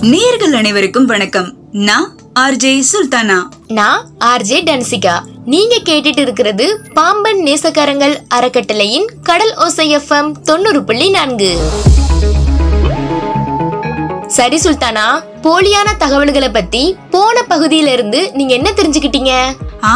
நேர்கள் அனைவருக்கும் வணக்கம். நான் ஆர்ஜே சுல்தானா. நான் ஆர்ஜே டன்சிகா. நீங்க கேட்டுட்டு இருக்கிறது பாம்பன் நேசக்காரங்கள் அறக்கட்டளையின் கடல் ஓசை எஃப்எம் தொண்ணூறு புள்ளி நான்கு. சரி சுல்தானா போலியான தகவல்களை பத்தி போன பகுதியில இருந்து நீங்க என்ன தெரிஞ்சுக்கிட்டீங்க? ஆ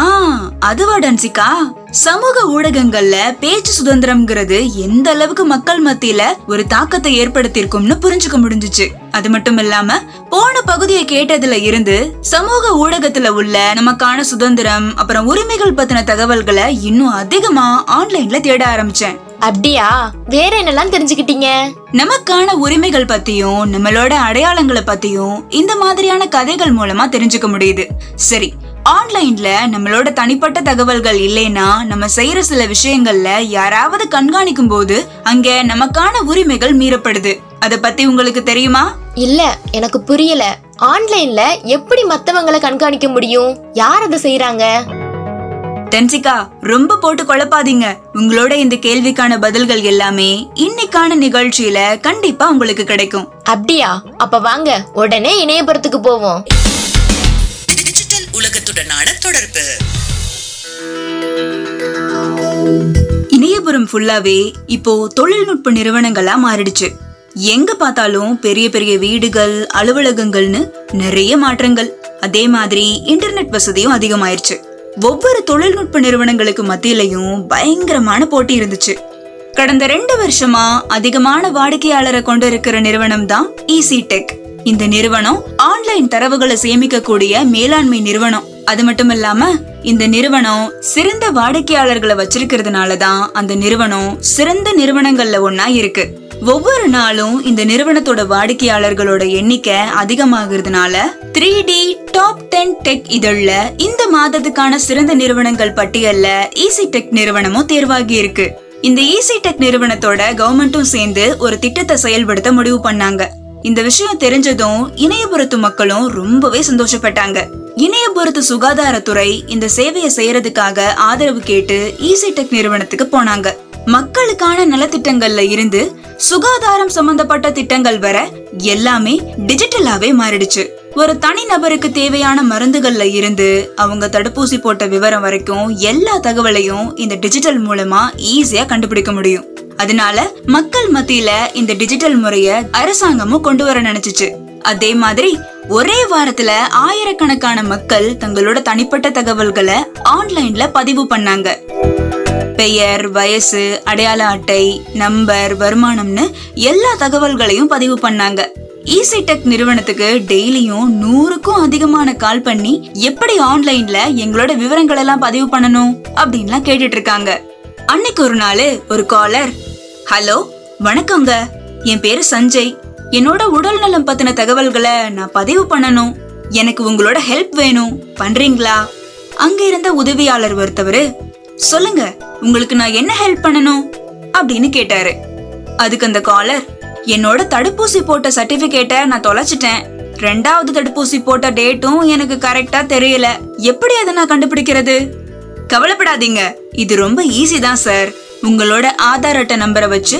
அதுவா டான்சிகா? சமூக ஊடகங்கள்ல பேச்சு சுதந்திரம்ங்கிறது எந்த அளவுக்கு மக்கள் மத்தியில ஒரு தாக்கத்தை ஏற்படுத்தியிருக்கும்னு புரிஞ்சுக்க முடிஞ்சுச்சு. அது மட்டும் இல்லாம போன பகுதியை கேட்டதுல இருந்து சமூக ஊடகத்துல உள்ள நமக்கான சுதந்திரம் அப்புறம் உரிமைகள் பத்தின தகவல்களை இன்னும் அதிகமா ஆன்லைன்ல தேட ஆரம்பிச்சேன். அப்படியா? வேற என்னெல்லாம் தெரிஞ்சுக்கிட்டீங்க? நமக்கான உரிமைகள் பத்தியும் நம்மளோட அடையாளங்களை பத்தியும் இந்த மாதிரியான கதைகள் மூலமா தெரிஞ்சுக்க முடியுது. சரி ஆன்லைன்ல நம்மளோட தனிப்பட்ட தகவல்கள் இல்லைன்னா நம்ம செய்யற சில விஷயங்கள்ல யாராவது கண்காணிக்கும் போது அங்க நமக்கான உரிமைகள் மீறப்படுது. அத பத்தி உங்களுக்கு தெரியுமா? இல்ல எனக்கு புரியல. ஆன்லைன்ல எப்படி மத்தவங்களை கண்காணிக்க முடியும்? யார் அதை செய்யறாங்க டென்சிகா ரொம்ப போட்டு குழப்பாதீங்க. உங்களோட இந்த கேள்விக்கான பதில்கள் எல்லாமே இன்னைக்கான நிகழ்ச்சியில கண்டிப்பா உங்களுக்கு கிடைக்கும். அப்படியா? அப்ப வாங்க உடனே இணையபுரத்துக்கு போவோம். உலகத்துடனான தொடர்பு. இணையபுரம் ஃபுல்லாவே இப்போ தொழில்நுட்ப நிறுவனங்களா மாறிடுச்சு. எங்க பார்த்தாலும் பெரிய பெரிய வீடுகள் அலுவலகங்கள்னு நிறைய மாற்றங்கள். அதே மாதிரி இன்டர்நெட் வசதியும் அதிகமாயிருச்சு. ஒவ்வொரு தொழில்நுட்ப நிறுவனங்களுக்கு மத்தியிலையும் பயங்கரமான போட்டி இருந்துச்சு. கடந்த ரெண்டு வருஷமா அதிகமான வாடிக்கையாளரை கொண்டு இருக்கிற நிறுவனம் தான் இசி டெக் இந்த நிறுவனம் ஆன்லைன் தரவுகளை சேமிக்கக்கூடிய மேலாண்மை நிறுவனம். அது மட்டும் இல்லாம இந்த நிறுவனம் சிறந்த வாடிக்கையாளர்களை வச்சிருக்கிறதுனால தான் அந்த நிறுவனம் சிறந்த நிறுவனங்கள்ல ஒன்னா இருக்கு. ஒவ்வொரு நாளும் இந்த நிறுவனத்தோட வாடிக்கையாளர்களோட எண்ணிக்கை அதிகமாகிறதுனால three D top ten tech இதழ்ல இந்த மாதத்துக்கான சிறந்த நிறுவனங்கள் பட்டியல்ல ஈசி டெக் நிறுவனமும் தேர்வாகி இருக்கு. இந்த ஈசி டெக் நிறுவனத்தோட கவர்மெண்ட்டும் சேர்ந்து ஒரு திட்டத்தை செயல்படுத்த முடிவு பண்ணாங்க. இந்த விஷயம் தெரிஞ்சதும் இணையபுரத்து மக்களும் ரொம்பவே சந்தோஷப்பட்டாங்க. இணையபுரத்து சுகாதாரத்துறை இந்த சேவையை செய்யறதுக்காக ஆதரவு கேட்டு ஈசி டெக் நிறுவனத்துக்கு போனாங்க. மக்களுக்கான நலத்திட்டங்கள்ல இருந்து சுகாதாரம் சம்பந்தப்பட்ட திட்டங்கள் வர எல்லாமே டிஜிட்டலாவே மாறிடுச்சு. ஒரு தனி நபருக்கு தேவையான மருந்துகள்ல இருந்து அவங்க தடுப்பூசி போட்ட விவரம் வரைக்கும் எல்லா தகவலையும் இந்த டிஜிட்டல் மூலமா ஈஸியா கண்டுபிடிக்க முடியும். அதனால மக்கள் மத்தியில இந்த டிஜிட்டல் முறைய அரசாங்கமும் கொண்டு வர நினைச்சிச்சு. அதே மாதிரி ஒரே வாரத்துல ஆயிரக்கணக்கான மக்கள் தங்களோட தனிப்பட்ட தகவல்களை ஆன்லைன்ல பதிவு பண்ணாங்க. பெயர் வயசு அடையாள அட்டை நம்பர் வருமானம்னு எல்லா தகவல்களையும் பதிவு பண்ணாங்க. ஈசி டெக் நிறுவனத்துக்கு டெய்லியும் நூறுக்கும் அதிகமான கால் பண்ணி எப்படி ஆன்லைன்ல எங்களோட விவரங்கள் எல்லாம் பதிவு பண்ணணும் அப்படின்லாம் கேட்டுட்டு இருக்காங்க. அன்னைக்கு ஒரு நாள் ஒரு காலர் ஹலோ வணக்கங்க. என் பேரு சஞ்சய். என்னோட உடல் நலம் பத்தின தகவல்களை நான் பதிவு பண்ணணும். எனக்கு உங்களோட ஹெல்ப் வேணும். பண்றீங்களா? அங்க இருந்த உதவியாளர் ஒருத்தவரு சொல்லுங்க உங்களுக்கு நான் என்ன ஹெல்ப் பண்ணணும்? அப்படின்னு கேட்டாரு. அதுக்கு அந்த காலர் என்னோட தடுப்பூசி போட்ட சர்டிபிகேட்டை நான் தொலைச்சிட்டேன். ரெண்டாவது தடுப்பூசி போட்ட டேட்டும் எனக்கு கரெக்டா தெரியல. எப்படி அதை நான் கண்டுபிடிக்கிறது? கவலைப்படாதீங்க. இது ரொம்ப ஈஸி தான் சார் உங்களோட ஆதார் அட்டை நம்பரை வச்சு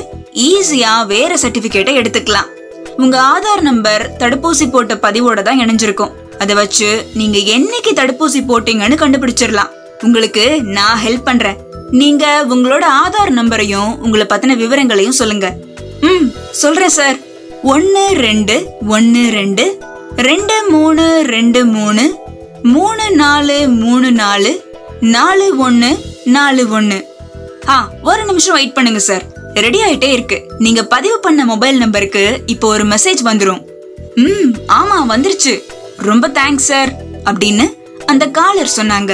ஈஸியா வேற சர்டிபிகேட்டை எடுத்துக்கலாம். உங்க ஆதார் நம்பர் தடுப்பூசி போட்ட பதிவோட தான் இணைஞ்சிருக்கும். அதை வச்சு நீங்க என்னைக்கு தடுப்பூசி போட்டீங்கன்னு கண்டுபிடிச்சிடலாம். உங்களுக்கு நான் ஹெல்ப் பண்றேன். நீங்க உங்களோட ஆதார் நம்பரையும் உங்களை பத்தின விவரங்களையும் சொல்லுங்க. ம் சொல்றேன் சார். ஒன்று ரெண்டு ஒன்று ரெண்டு ரெண்டு மூணு ரெண்டு மூணு மூணு நாலு மூணு நாலு நாலு ஒன்று நாலு ஒன்று ஆ ஒரு நிமிஷம் வெயிட் பண்ணுங்க சார். ரெடி ஆயிட்டே இருக்கு. நீங்க பதிவு பண்ண மொபைல் நம்பருக்கு இப்போ ஒரு மெசேஜ் வந்துடும் ம் ஆமா வந்துருச்சு. ரொம்ப தேங்க்ஸ் சார் அப்படின்னு அந்த காலர் சொன்னாங்க.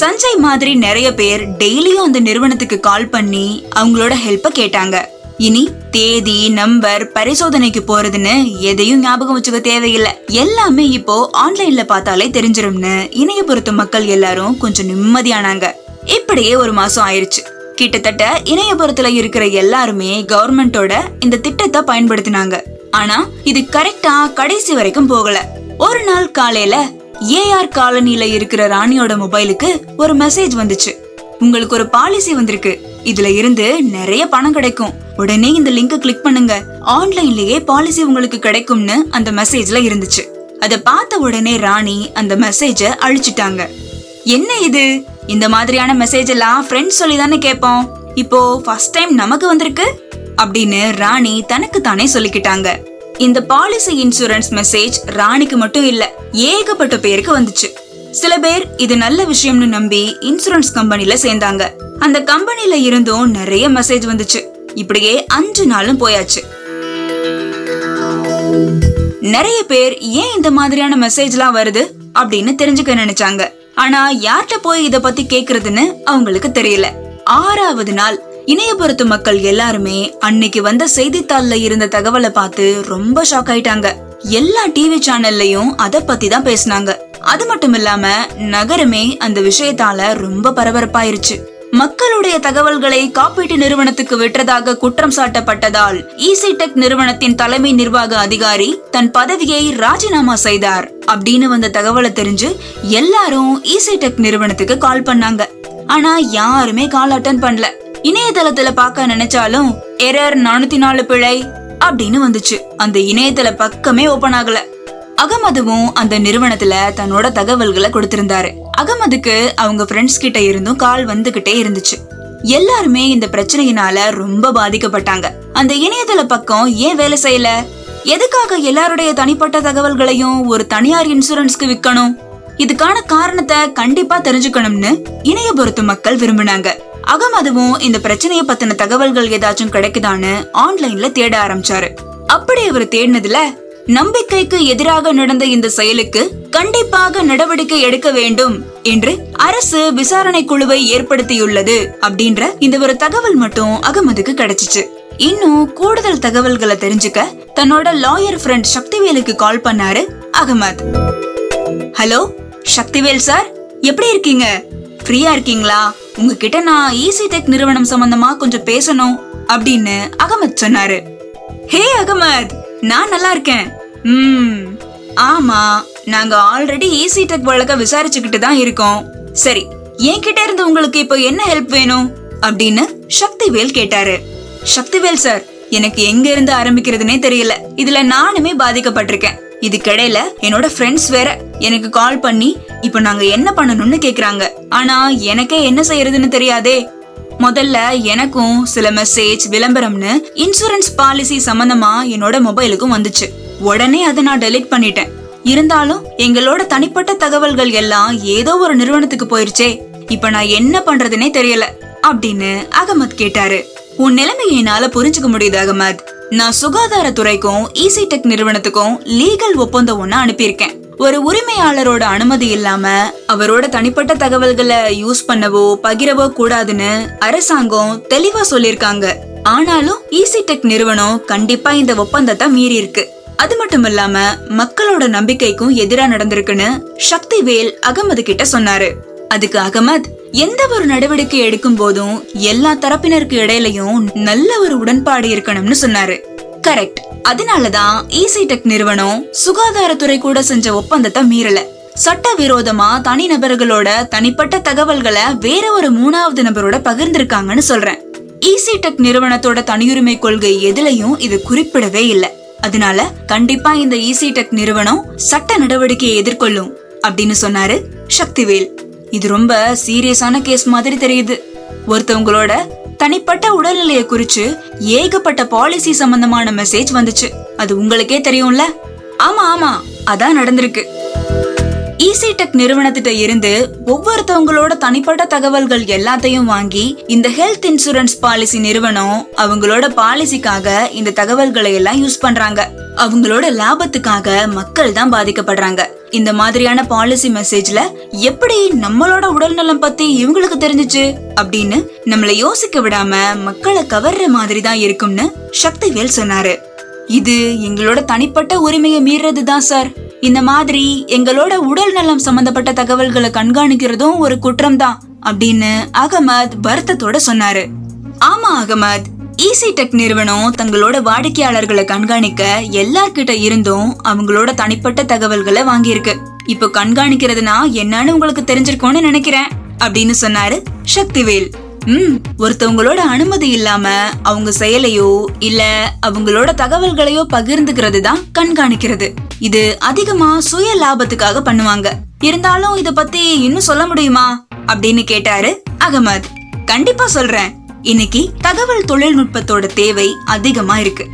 சஞ்சய் மாதிரி நிறைய பேர் டெய்லியும் அந்த நிறுவனத்துக்கு கால் பண்ணி அவங்களோட ஹெல்ப்பை கேட்டாங்க. இனி தேதி நம்பர் பரிசோதனைக்கு போறதுன்னு எதையும் ஞாபகம் வச்சுக்க தேவையில்லை. எல்லாமே இப்போ ஆன்லைன்ல பார்த்தாலே தெரிஞ்சிரும்னு பொறுத்த மக்கள் எல்லாரும் கொஞ்சம் நிம்மதியானாங்க. இப்படியே ஒரு மாசம் ஆயிருச்சு. கிட்டத்தட்ட இணையபுரத்துல இருக்கிற எல்லாருமே கவர்மெண்டோட இந்த திட்டத்தை பயன்படுத்தினாங்க. ஆனா இது கரெக்டா கடைசி வரைக்கும் போகல. ஒரு நாள் காலையில ஏஆர் காலனில இருக்கிற ராணியோட மொபைலுக்கு ஒரு மெசேஜ் வந்துச்சு. உங்களுக்கு ஒரு பாலிசி வந்திருக்கு. இதுல இருந்து நிறைய பணம் கிடைக்கும். உடனே இந்த லிங்கை கிளிக் பண்ணுங்க. ஆன்லைன்லயே பாலிசி உங்களுக்கு கிடைக்கும்னு அந்த மெசேஜ்ல இருந்துச்சு. அத பார்த்த உடனே ராணி அந்த மெசேஜ அழிச்சிட்டாங்க. என்ன இது? இந்த மாதிரியான மெசேஜ் எல்லாம் ஃப்ரெண்ட்ஸ் சொல்லி தானே கேட்போம். இப்போ ஃபர்ஸ்ட் டைம் நமக்கு வந்திருக்கு? அப்படின்னு ராணி தனக்கு தானே சொல்லிக்கிட்டாங்க. இந்த பாலிசி இன்சூரன்ஸ் மெசேஜ் ராணிக்கு மட்டும் இல்ல ஏகப்பட்ட பேருக்கு வந்துச்சு. சில பேர் இது நல்ல விஷயம்னு நம்பி இன்சூரன்ஸ் கம்பெனில சேர்ந்தாங்க. அந்த கம்பெனில இருந்தும் நிறைய மெசேஜ் வந்துச்சு. இப்படியே அஞ்சு நாளும் போயாச்சு. நிறைய பேர் ஏன் இந்த மாதிரியான மெசேஜ்லாம் வருது அப்படின்னு தெரிஞ்சுக்க நினைச்சாங்க. ஆனா யார்கிட்ட போய் இத பத்தி கேக்குறதுன்னு அவங்களுக்கு தெரியல. ஆறாவது நாள் இணையபுரத்து மக்கள் எல்லாருமே அன்னைக்கு வந்த செய்தித்தாள்ல இருந்த தகவலை பார்த்து ரொம்ப ஷாக் ஆயிட்டாங்க. எல்லா டிவி சேனல்லையும் அத பத்தி தான் பேசினாங்க. அது மட்டும் இல்லாம நகரமே அந்த விஷயத்தால ரொம்ப பரபரப்பாயிருச்சு. மக்களுடைய தகவல்களை காப்பீட்டு நிறுவனத்துக்கு விற்றதாக குற்றம் சாட்டப்பட்டதால் ஈசி டெக் நிறுவனத்தின் தலைமை நிர்வாக அதிகாரி தன் பதவியை ராஜினாமா செய்தார். அப்படின்னு வந்த தகவலை தெரிஞ்சு எல்லாரும் ஈசி டெக் நிறுவனத்துக்கு கால் பண்ணாங்க. ஆனா யாருமே கால் அட்டன் பண்ணல. இணையதளத்துல பார்க்க நினைச்சாலும் எரர் நானூத்தி நாலு பிழை அப்படின்னு வந்துச்சு. அந்த இணையதள பக்கமே ஓபன் ஆகல. அகமதுவும் அந்த நிறுவனத்துல தன்னோட தகவல்களை கொடுத்திருந்தாரு. அகமதுக்கு அவங்க ஃப்ரெண்ட்ஸ் கிட்ட இருந்தும் கால் வந்துகிட்டே இருந்துச்சு. எல்லாருமே இந்த பிரச்சனையினால ரொம்ப பாதிக்கப்பட்டாங்க. அந்த இணையதள பக்கம் ஏன் வேலை செய்யல? எதுக்காக எல்லாருடைய தனிப்பட்ட தகவல்களையும் ஒரு தனியார் இன்சூரன்ஸ்க்கு விற்கணும் இதுக்கான காரணத்தை கண்டிப்பா தெரிஞ்சுக்கணும்னு இணைய பொறுத்து மக்கள் விரும்பினாங்க. அகமதுவும் இந்த பிரச்சனையை பத்தின தகவல்கள் ஏதாச்சும் கிடைக்குதான்னு ஆன்லைன்ல தேட ஆரம்பிச்சாரு. அப்படி அவர் தேடினதுல நம்பிக்கைக்கு எதிராக நடந்த இந்த செயலுக்கு கண்டிப்பாக நடவடிக்கை எடுக்க வேண்டும் என்று அரசு விசாரணை குழுவை ஏற்படுத்தியுள்ளது அப்படின்ற இந்த ஒரு தகவல் மட்டும் அகமதுக்கு கிடைச்சிச்சு. இன்னும் கூடுதல் தகவல்களை தெரிஞ்சுக்க தன்னோட லாயர் ஃப்ரெண்ட் சக்திவேலுக்கு கால் பண்ணாரு அகமத். ஹலோ சக்திவேல் சார் எப்படி இருக்கீங்க? ஃப்ரீயா இருக்கீங்களா? உங்ககிட்ட நான் ஈசி டெக் நிறுவனம் சம்பந்தமா கொஞ்சம் பேசணும் அப்படின்னு அகமத் சொன்னாரு. ஹே அகமத்! நான் நல்லா இருக்கேன். ம். ஆமா நாங்க ஆல்ரெடி ஈசி டெக் வழக்க விசாரிச்சுக்கிட்டு தான் இருக்கோம். சரி என்கிட்ட இருந்து உங்களுக்கு இப்போ என்ன ஹெல்ப் வேணும்? அப்படின்னு சக்திவேல் கேட்டாரு. சக்திவேல் சார் எனக்கு எங்க இருந்து ஆரம்பிக்கிறதுனே தெரியல. இதுல நானுமே பாதிக்கப்பட்டிருக்கேன். இதுக்கிடையில என்னோட ஃப்ரெண்ட்ஸ் வேற எனக்கு கால் பண்ணி இப்போ நாங்க என்ன பண்ணணும்னு கேக்குறாங்க. ஆனா எனக்கே என்ன செய்யறதுன்னு தெரியாதே. முதல்ல எனக்கும் சில மெசேஜ் விளம்பரம்னு இன்சூரன்ஸ் பாலிசி சம்பந்தமா என்னோட மொபைலுக்கும் வந்துச்சு. உடனே அதை நான் டெலீட் பண்ணிட்டேன். இருந்தாலும் எங்களோட தனிப்பட்ட தகவல்கள் எல்லாம் ஏதோ ஒரு நிறுவனத்துக்கு போயிருச்சே. இப்ப நான் என்ன பண்றதுனே தெரியல அப்படின்னு அகமத் கேட்டாரு. உன் நிலைமையை என்னால புரிஞ்சுக்க முடியுது அகமத். நான் சுகாதாரத்துறைக்கும் இசி டெக் நிறுவனத்துக்கும் லீகல் ஒப்பந்தம் ஒன்னு அனுப்பியிருக்கேன். ஒரு உரிமையாளரோட அனுமதி இல்லாம அவரோட தனிப்பட்ட தகவல்களை யூஸ் பண்ணவோ பகிரவோ கூடாதுன்னு அரசாங்கம் தெளிவா சொல்லிருக்காங்க ஆனாலும் ஈசி டெக் நிறுவனம் கண்டிப்பா இந்த ஒப்பந்தத்தை மீறி இருக்கு. அது மட்டும் இல்லாம மக்களோட நம்பிக்கைக்கும் எதிரா நடந்திருக்குன்னு சக்தி வேல் அகமது கிட்ட சொன்னாரு. அதுக்கு அகமத் எந்த ஒரு நடவடிக்கை எடுக்கும் போதும் எல்லா தரப்பினருக்கு இடையிலயும் நல்ல ஒரு உடன்பாடு இருக்கணும்னு சொன்னாரு. கரெக்ட் அதனாலதான் ஈசி டெக் நிறுவனம் சுகாதாரத்துறை கூட செஞ்ச ஒப்பந்தத்தை மீறல. சட்டவிரோதமா தனி நபர்களோட தனிப்பட்ட தகவல்களை வேற ஒரு மூணாவது நபரோட பகிர்ந்திருக்காங்கன்னு சொல்றேன். ஈசி டெக் நிறுவனத்தோட தனியுரிமை கொள்கை எதுலயும் இது குறிப்பிடவே இல்ல. அதனால கண்டிப்பா இந்த ஈசி டெக் நிறுவனம் சட்ட நடவடிக்கையை எதிர்கொள்ளும் அப்படின்னு சொன்னாரு சக்திவேல். இது ரொம்ப சீரியஸான கேஸ் மாதிரி தெரியுது. ஒருத்தவங்களோட தனிப்பட்ட உடல்நிலையை குறிச்சு ஏகப்பட்ட பாலிசி சம்பந்தமான மெசேஜ் வந்துச்சு. அது உங்களுக்கே தெரியும்ல? ஆமா ஆமா. அதான் நடந்திருக்கு. ஈசி டெக் நிறுவனத்திட்ட இருந்து ஒவ்வொருத்தவங்களோட தனிப்பட்ட தகவல்கள் எல்லாத்தையும் வாங்கி இந்த ஹெல்த் இன்சூரன்ஸ் பாலிசி நிறுவனம் அவங்களோட பாலிசிக்காக இந்த தகவல்களை எல்லாம் யூஸ் பண்றாங்க. அவங்களோட லாபத்துக்காக மக்கள் தான் பாதிக்கப்படுறாங்க. இந்த மாதிரியான பாலிசி மெசேஜ்ல எப்படி நம்மளோட உடல் நலம் பத்தி இவங்களுக்கு தெரிஞ்சிச்சு? அப்படின்னு நம்மள யோசிக்க விடாம மக்களை கவர்ற மாதிரி தான் இருக்கும்னு சக்திவேல் சொன்னாரு. இது எங்களோட தனிப்பட்ட உரிமையை மீறது தான் சார். இந்த மாதிரி எங்களோட உடல் நலம் சம்பந்தப்பட்ட தகவல்களை கண்காணிக்கிறதும் ஒரு குற்றம் தான் அப்படின்னு அகமத் வருத்தத்தோட சொன்னாரு. ஆமா அகமத். ஈசி டெக் நிறுவனம் தங்களோட வாடிக்கையாளர்களை கண்காணிக்க எல்லார்கிட்ட இருந்தும் அவங்களோட தனிப்பட்ட தகவல்களை வாங்கியிருக்கு. இப்போ கண்காணிக்கிறதுனா என்னன்னு உங்களுக்கு தெரிஞ்சிருக்கோன்னு நினைக்கிறேன் அப்படின்னு சொன்னாரு சக்திவேல். ம் ஒருத்தவங்களோட அனுமதி இல்லாம அவங்க செயலையோ இல்ல அவங்களோட தகவல்களையோ பகிர்ந்துக்கிறது தான் கண்காணிக்கிறது. இது அதிகமா சுய லாபத்துக்காக பண்ணுவாங்க. இருந்தாலும் இத பத்தி இன்னும் சொல்ல முடியுமா? அப்படின்னு கேட்டாரு அகமது. கண்டிப்பா சொல்றேன். இன்னைக்கு தகவல் தொழில்நுட்பத்தோட தேவை அதிகமா இருக்கு.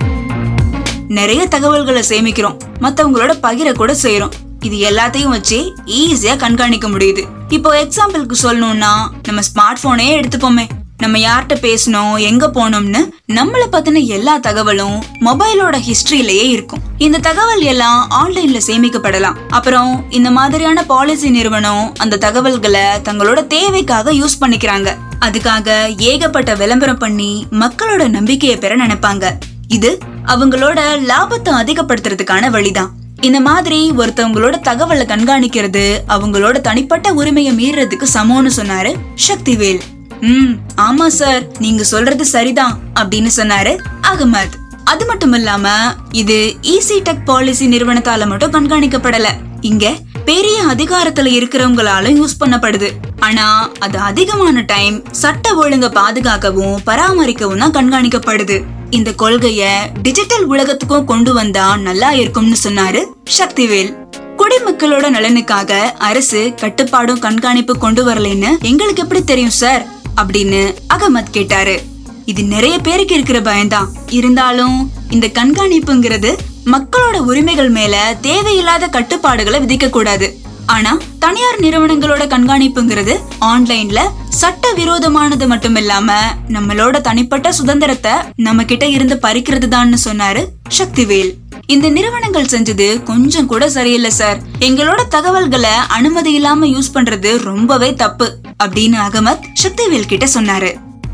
நிறைய தகவல்களை சேமிக்கிறோம். மத்தவங்களோட பகிர கூட செய்யறோம் இது எல்லாத்தையும் வச்சு ஈஸியா கண்காணிக்க முடியுது. இப்போ எக்ஸாம்பிளுக்கு சொல்லணும்னா நம்ம ஸ்மார்ட் போனே எடுத்துப்போமே. நம்ம யார்கிட்ட பேசணும் எங்க போனோம்னு நம்மள பத்தின எல்லா தகவலும் மொபைலோட ஹிஸ்டரியிலேயே இருக்கும். இந்த தகவல் எல்லாம் ஆன்லைன்ல சேமிக்கப்படலாம். அப்புறம் இந்த மாதிரியான பாலிசி நிறுவனம் அந்த தகவல்களை தங்களோட தேவைக்காக யூஸ் பண்ணிக்கிறாங்க. அதுக்காக ஏகப்பட்ட விளம்பரம் பண்ணி மக்களோட நம்பிக்கையை பெற நினைப்பாங்க. இது அவங்களோட லாபத்தை அதிகப்படுத்துறதுக்கான வழிதான். இந்த மாதிரி ஒருத்தவங்களோட தகவலை கண்காணிக்கிறது அவங்களோட தனிப்பட்ட உரிமையை மீறதுக்கு சமம்னு சொன்னாரு சக்திவேல். ம் ஆமா சார் நீங்க சொல்றது சரிதான் அப்படின்னு சொன்னாரு அகமத். அது மட்டும் இல்லாம இது இசி டெக் பாலிசி நிறுவனத்தால மட்டும் கண்காணிக்கப்படல. இங்க பெரிய அதிகாரத்துல இருக்கிறவங்களால யூஸ் பண்ணப்படுது. ஆனா அது அதிகமான டைம் சட்ட ஒழுங்க பாதுகாக்கவும் பராமரிக்கவும் தான் கண்காணிக்கப்படுது. இந்த கொள்கைய டிஜிட்டல் உலகத்துக்கும் கொண்டு வந்தா நல்லா இருக்கும்னு சொன்னாரு சக்திவேல். குடிமக்களோட நலனுக்காக அரசு கட்டுப்பாடும் கண்காணிப்பு கொண்டு வரலைன்னு எங்களுக்கு எப்படி தெரியும் சார் அப்படின்னு அகமத் கேட்டாரு. இது நிறைய பேருக்கு இருக்கிற பயம்தான். இருந்தாலும் இந்த கண்காணிப்புங்கிறது மக்களோட உரிமைகள் மேல தேவையில்லாத கட்டுப்பாடுகளை விதிக்க கூடாது. ஆனா தனியார் நிறுவனங்களோட கண்காணிப்புங்கிறது ஆன்லைன்ல சட்ட விரோதமானது மட்டும் இல்லாம நம்மளோட தனிப்பட்ட சுதந்திரத்தை நம்ம கிட்ட இருந்து பறிக்கிறது தான்னு சொன்னாரு சக்திவேல். இந்த நிறுவனங்கள் செஞ்சது கொஞ்சம் கூட சரியில்லை சார். எங்களோட தகவல்களை அனுமதி இல்லாம யூஸ் பண்றது ரொம்பவே தப்பு அப்படின்னு அகமத் சக்திவேல் கிட்ட சொன்னாரு.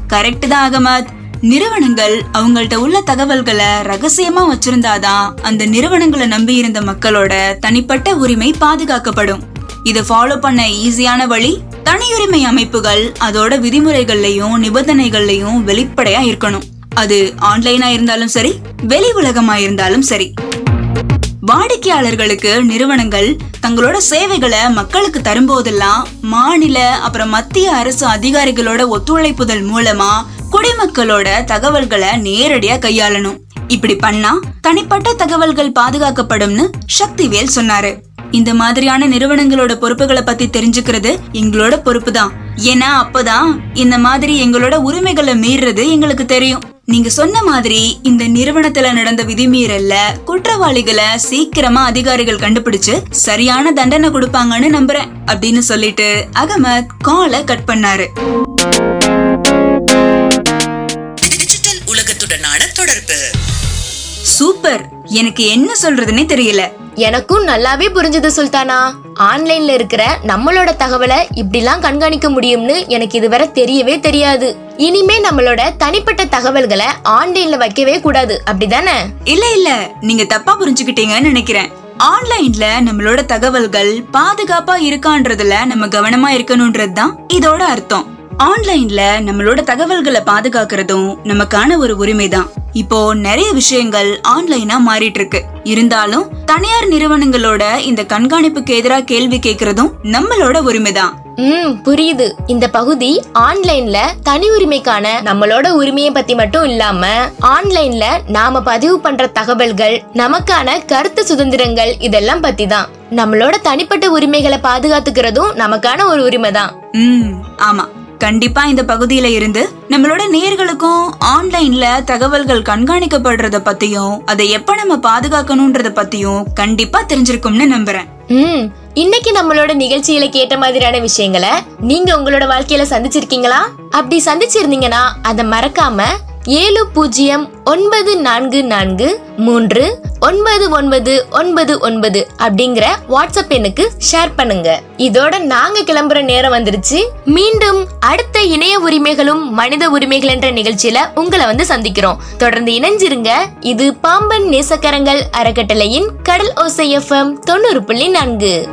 கரெக்ட் தான் அகமத். நிறுவனங்கள் அவங்கள்ட்ட உள்ள தகவல்களை ரகசியமா வச்சிருந்தாதான் அந்த நிறுவனங்களை நம்பி இருந்த மக்களோட தனிப்பட்ட உரிமை பாதுகாக்கப்படும். இதை ஃபாலோ பண்ண ஈஸியான வழி தனியுரிமை அமைப்புகள் அதோட விதிமுறைகள்லயும் நிபந்தனைகள்லயும் வெளிப்படையா இருக்கணும். அது ஆன்லைனா இருந்தாலும் சரி வெளி உலகமா இருந்தாலும் சரி. வாடிக்கையாளர்களுக்கு நிறுவனங்கள் தங்களோட சேவைகளை மக்களுக்கு தரும்போதெல்லாம் மாநில அப்புறம் மத்திய அரசு அதிகாரிகளோட ஒத்துழைப்புதல் மூலமா குடிமக்களோட தகவல்களை நேரடியா கையாளணும். இப்படி பண்ணா தனிப்பட்ட தகவல்கள் பாதுகாக்கப்படும்னு சக்திவேல் சொன்னாரு. இந்த மாதிரியான நிறுவனங்களோட பொறுப்புகளை பத்தி தெரிஞ்சுக்கிறது எங்களோட பொறுப்பு தான் ஏன்னா அப்பதான் இந்த மாதிரி எங்களோட உரிமைகளை மீறது எங்களுக்கு தெரியும். நீங்க சொன்ன மாதிரி இந்த நிறுவனத்துல நடந்த விதிமீறல்ல குற்றவாளிகளை சீக்கிரமா அதிகாரிகள் கண்டுபிடிச்சு சரியான தண்டனை கொடுப்பாங்கன்னு நம்புறேன் அப்படின்னு சொல்லிட்டு அகமத் காலை கட் பண்ணாரு. உலகத்துடனான தொடர்பு சூப்பர். எனக்கு என்ன சொல்றதுன்னே தெரியல. எனக்கும் நல்லாவே புரிஞ்சது சுல்தானா. ஆன்லைன்ல இருக்கிற நம்மளோட தகவலை இப்படிலாம் கண்காணிக்க முடியும்னு எனக்கு இதுவரை தெரியவே தெரியாது. இனிமே நம்மளோட தனிப்பட்ட தகவல்களை ஆன்லைன்ல வைக்கவே கூடாது. அப்படிதானே? இல்ல இல்ல. நீங்க தப்பா புரிஞ்சுக்கிட்டீங்கன்னு நினைக்கிறேன். ஆன்லைன்ல நம்மளோட தகவல்கள் பாதுகாப்பா இருக்கான்றதுல நம்ம கவனமா இருக்கணும்ன்றது தான் இதோட அர்த்தம். ஆன்லைன்ல நம்மளோட தகவல்களை பாதுகாக்கிறதும் நமக்கான ஒரு உரிமைதான். இப்போ நிறைய விஷயங்கள் ஆன்லைனா மாறிட்டு இருக்கு இருந்தாலும் தனியார் நிறுவனங்களோட இந்த கண்காணிப்புக்கு எதிராக கேள்வி கேட்கறதும் நம்மளோட உரிமைதான். ம் புரியுது. இந்த பகுதி ஆன்லைன்ல தனி உரிமைக்கான நம்மளோட உரிமையை பத்தி மட்டும் இல்லாம ஆன்லைன்ல நாம பதிவு பண்ற தகவல்கள் நமக்கான கருத்து சுதந்திரங்கள் இதெல்லாம் பத்தி தான் நம்மளோட தனிப்பட்ட உரிமைகளை பாதுகாத்துக்கிறதும் நமக்கான ஒரு உரிமை தான் ம் ஆமா. கண்டிப்பா இந்த பகுதியில இருந்து நம்மளோட நேர்களுக்கும் ஆன்லைன்ல தகவல்கள் கண்காணிக்கப்படுறத பத்தியும் அதை எப்ப நம்ம பாதுகாக்கணும்ன்றத பத்தியும் கண்டிப்பா தெரிஞ்சிருக்கும்னு நம்புறேன். ம் இன்னைக்கு நம்மளோட நிகழ்ச்சியில கேட்ட மாதிரியான விஷயங்களை நீங்க உங்களோட வாழ்க்கையில சந்திச்சிருக்கீங்களா? அப்படி சந்திச்சிருந்தீங்கன்னா அதை மறக்காம ஏழு பூஜ்ஜியம் ஒன்பது நான்கு நான்கு மூன்று ஒன்பது ஒன்பது ஒன்பது ஒன்பது அப்படிங்கிற வாட்ஸ்அப் எண்ணுக்கு ஷேர் பண்ணுங்க. இதோட நாங்க கிளம்புற நேரம் வந்துருச்சு. மீண்டும் அடுத்த இணைய உரிமைகளும் மனித உரிமைகள் என்ற நிகழ்ச்சியில உங்களை வந்து சந்திக்கிறோம். தொடர்ந்து இணைஞ்சிருங்க. இது பாம்பன் நேசக்கரங்கள் அறக்கட்டளையின் கடல் ஓசை எஃப்எம் தொண்ணூறு புள்ளி நான்கு.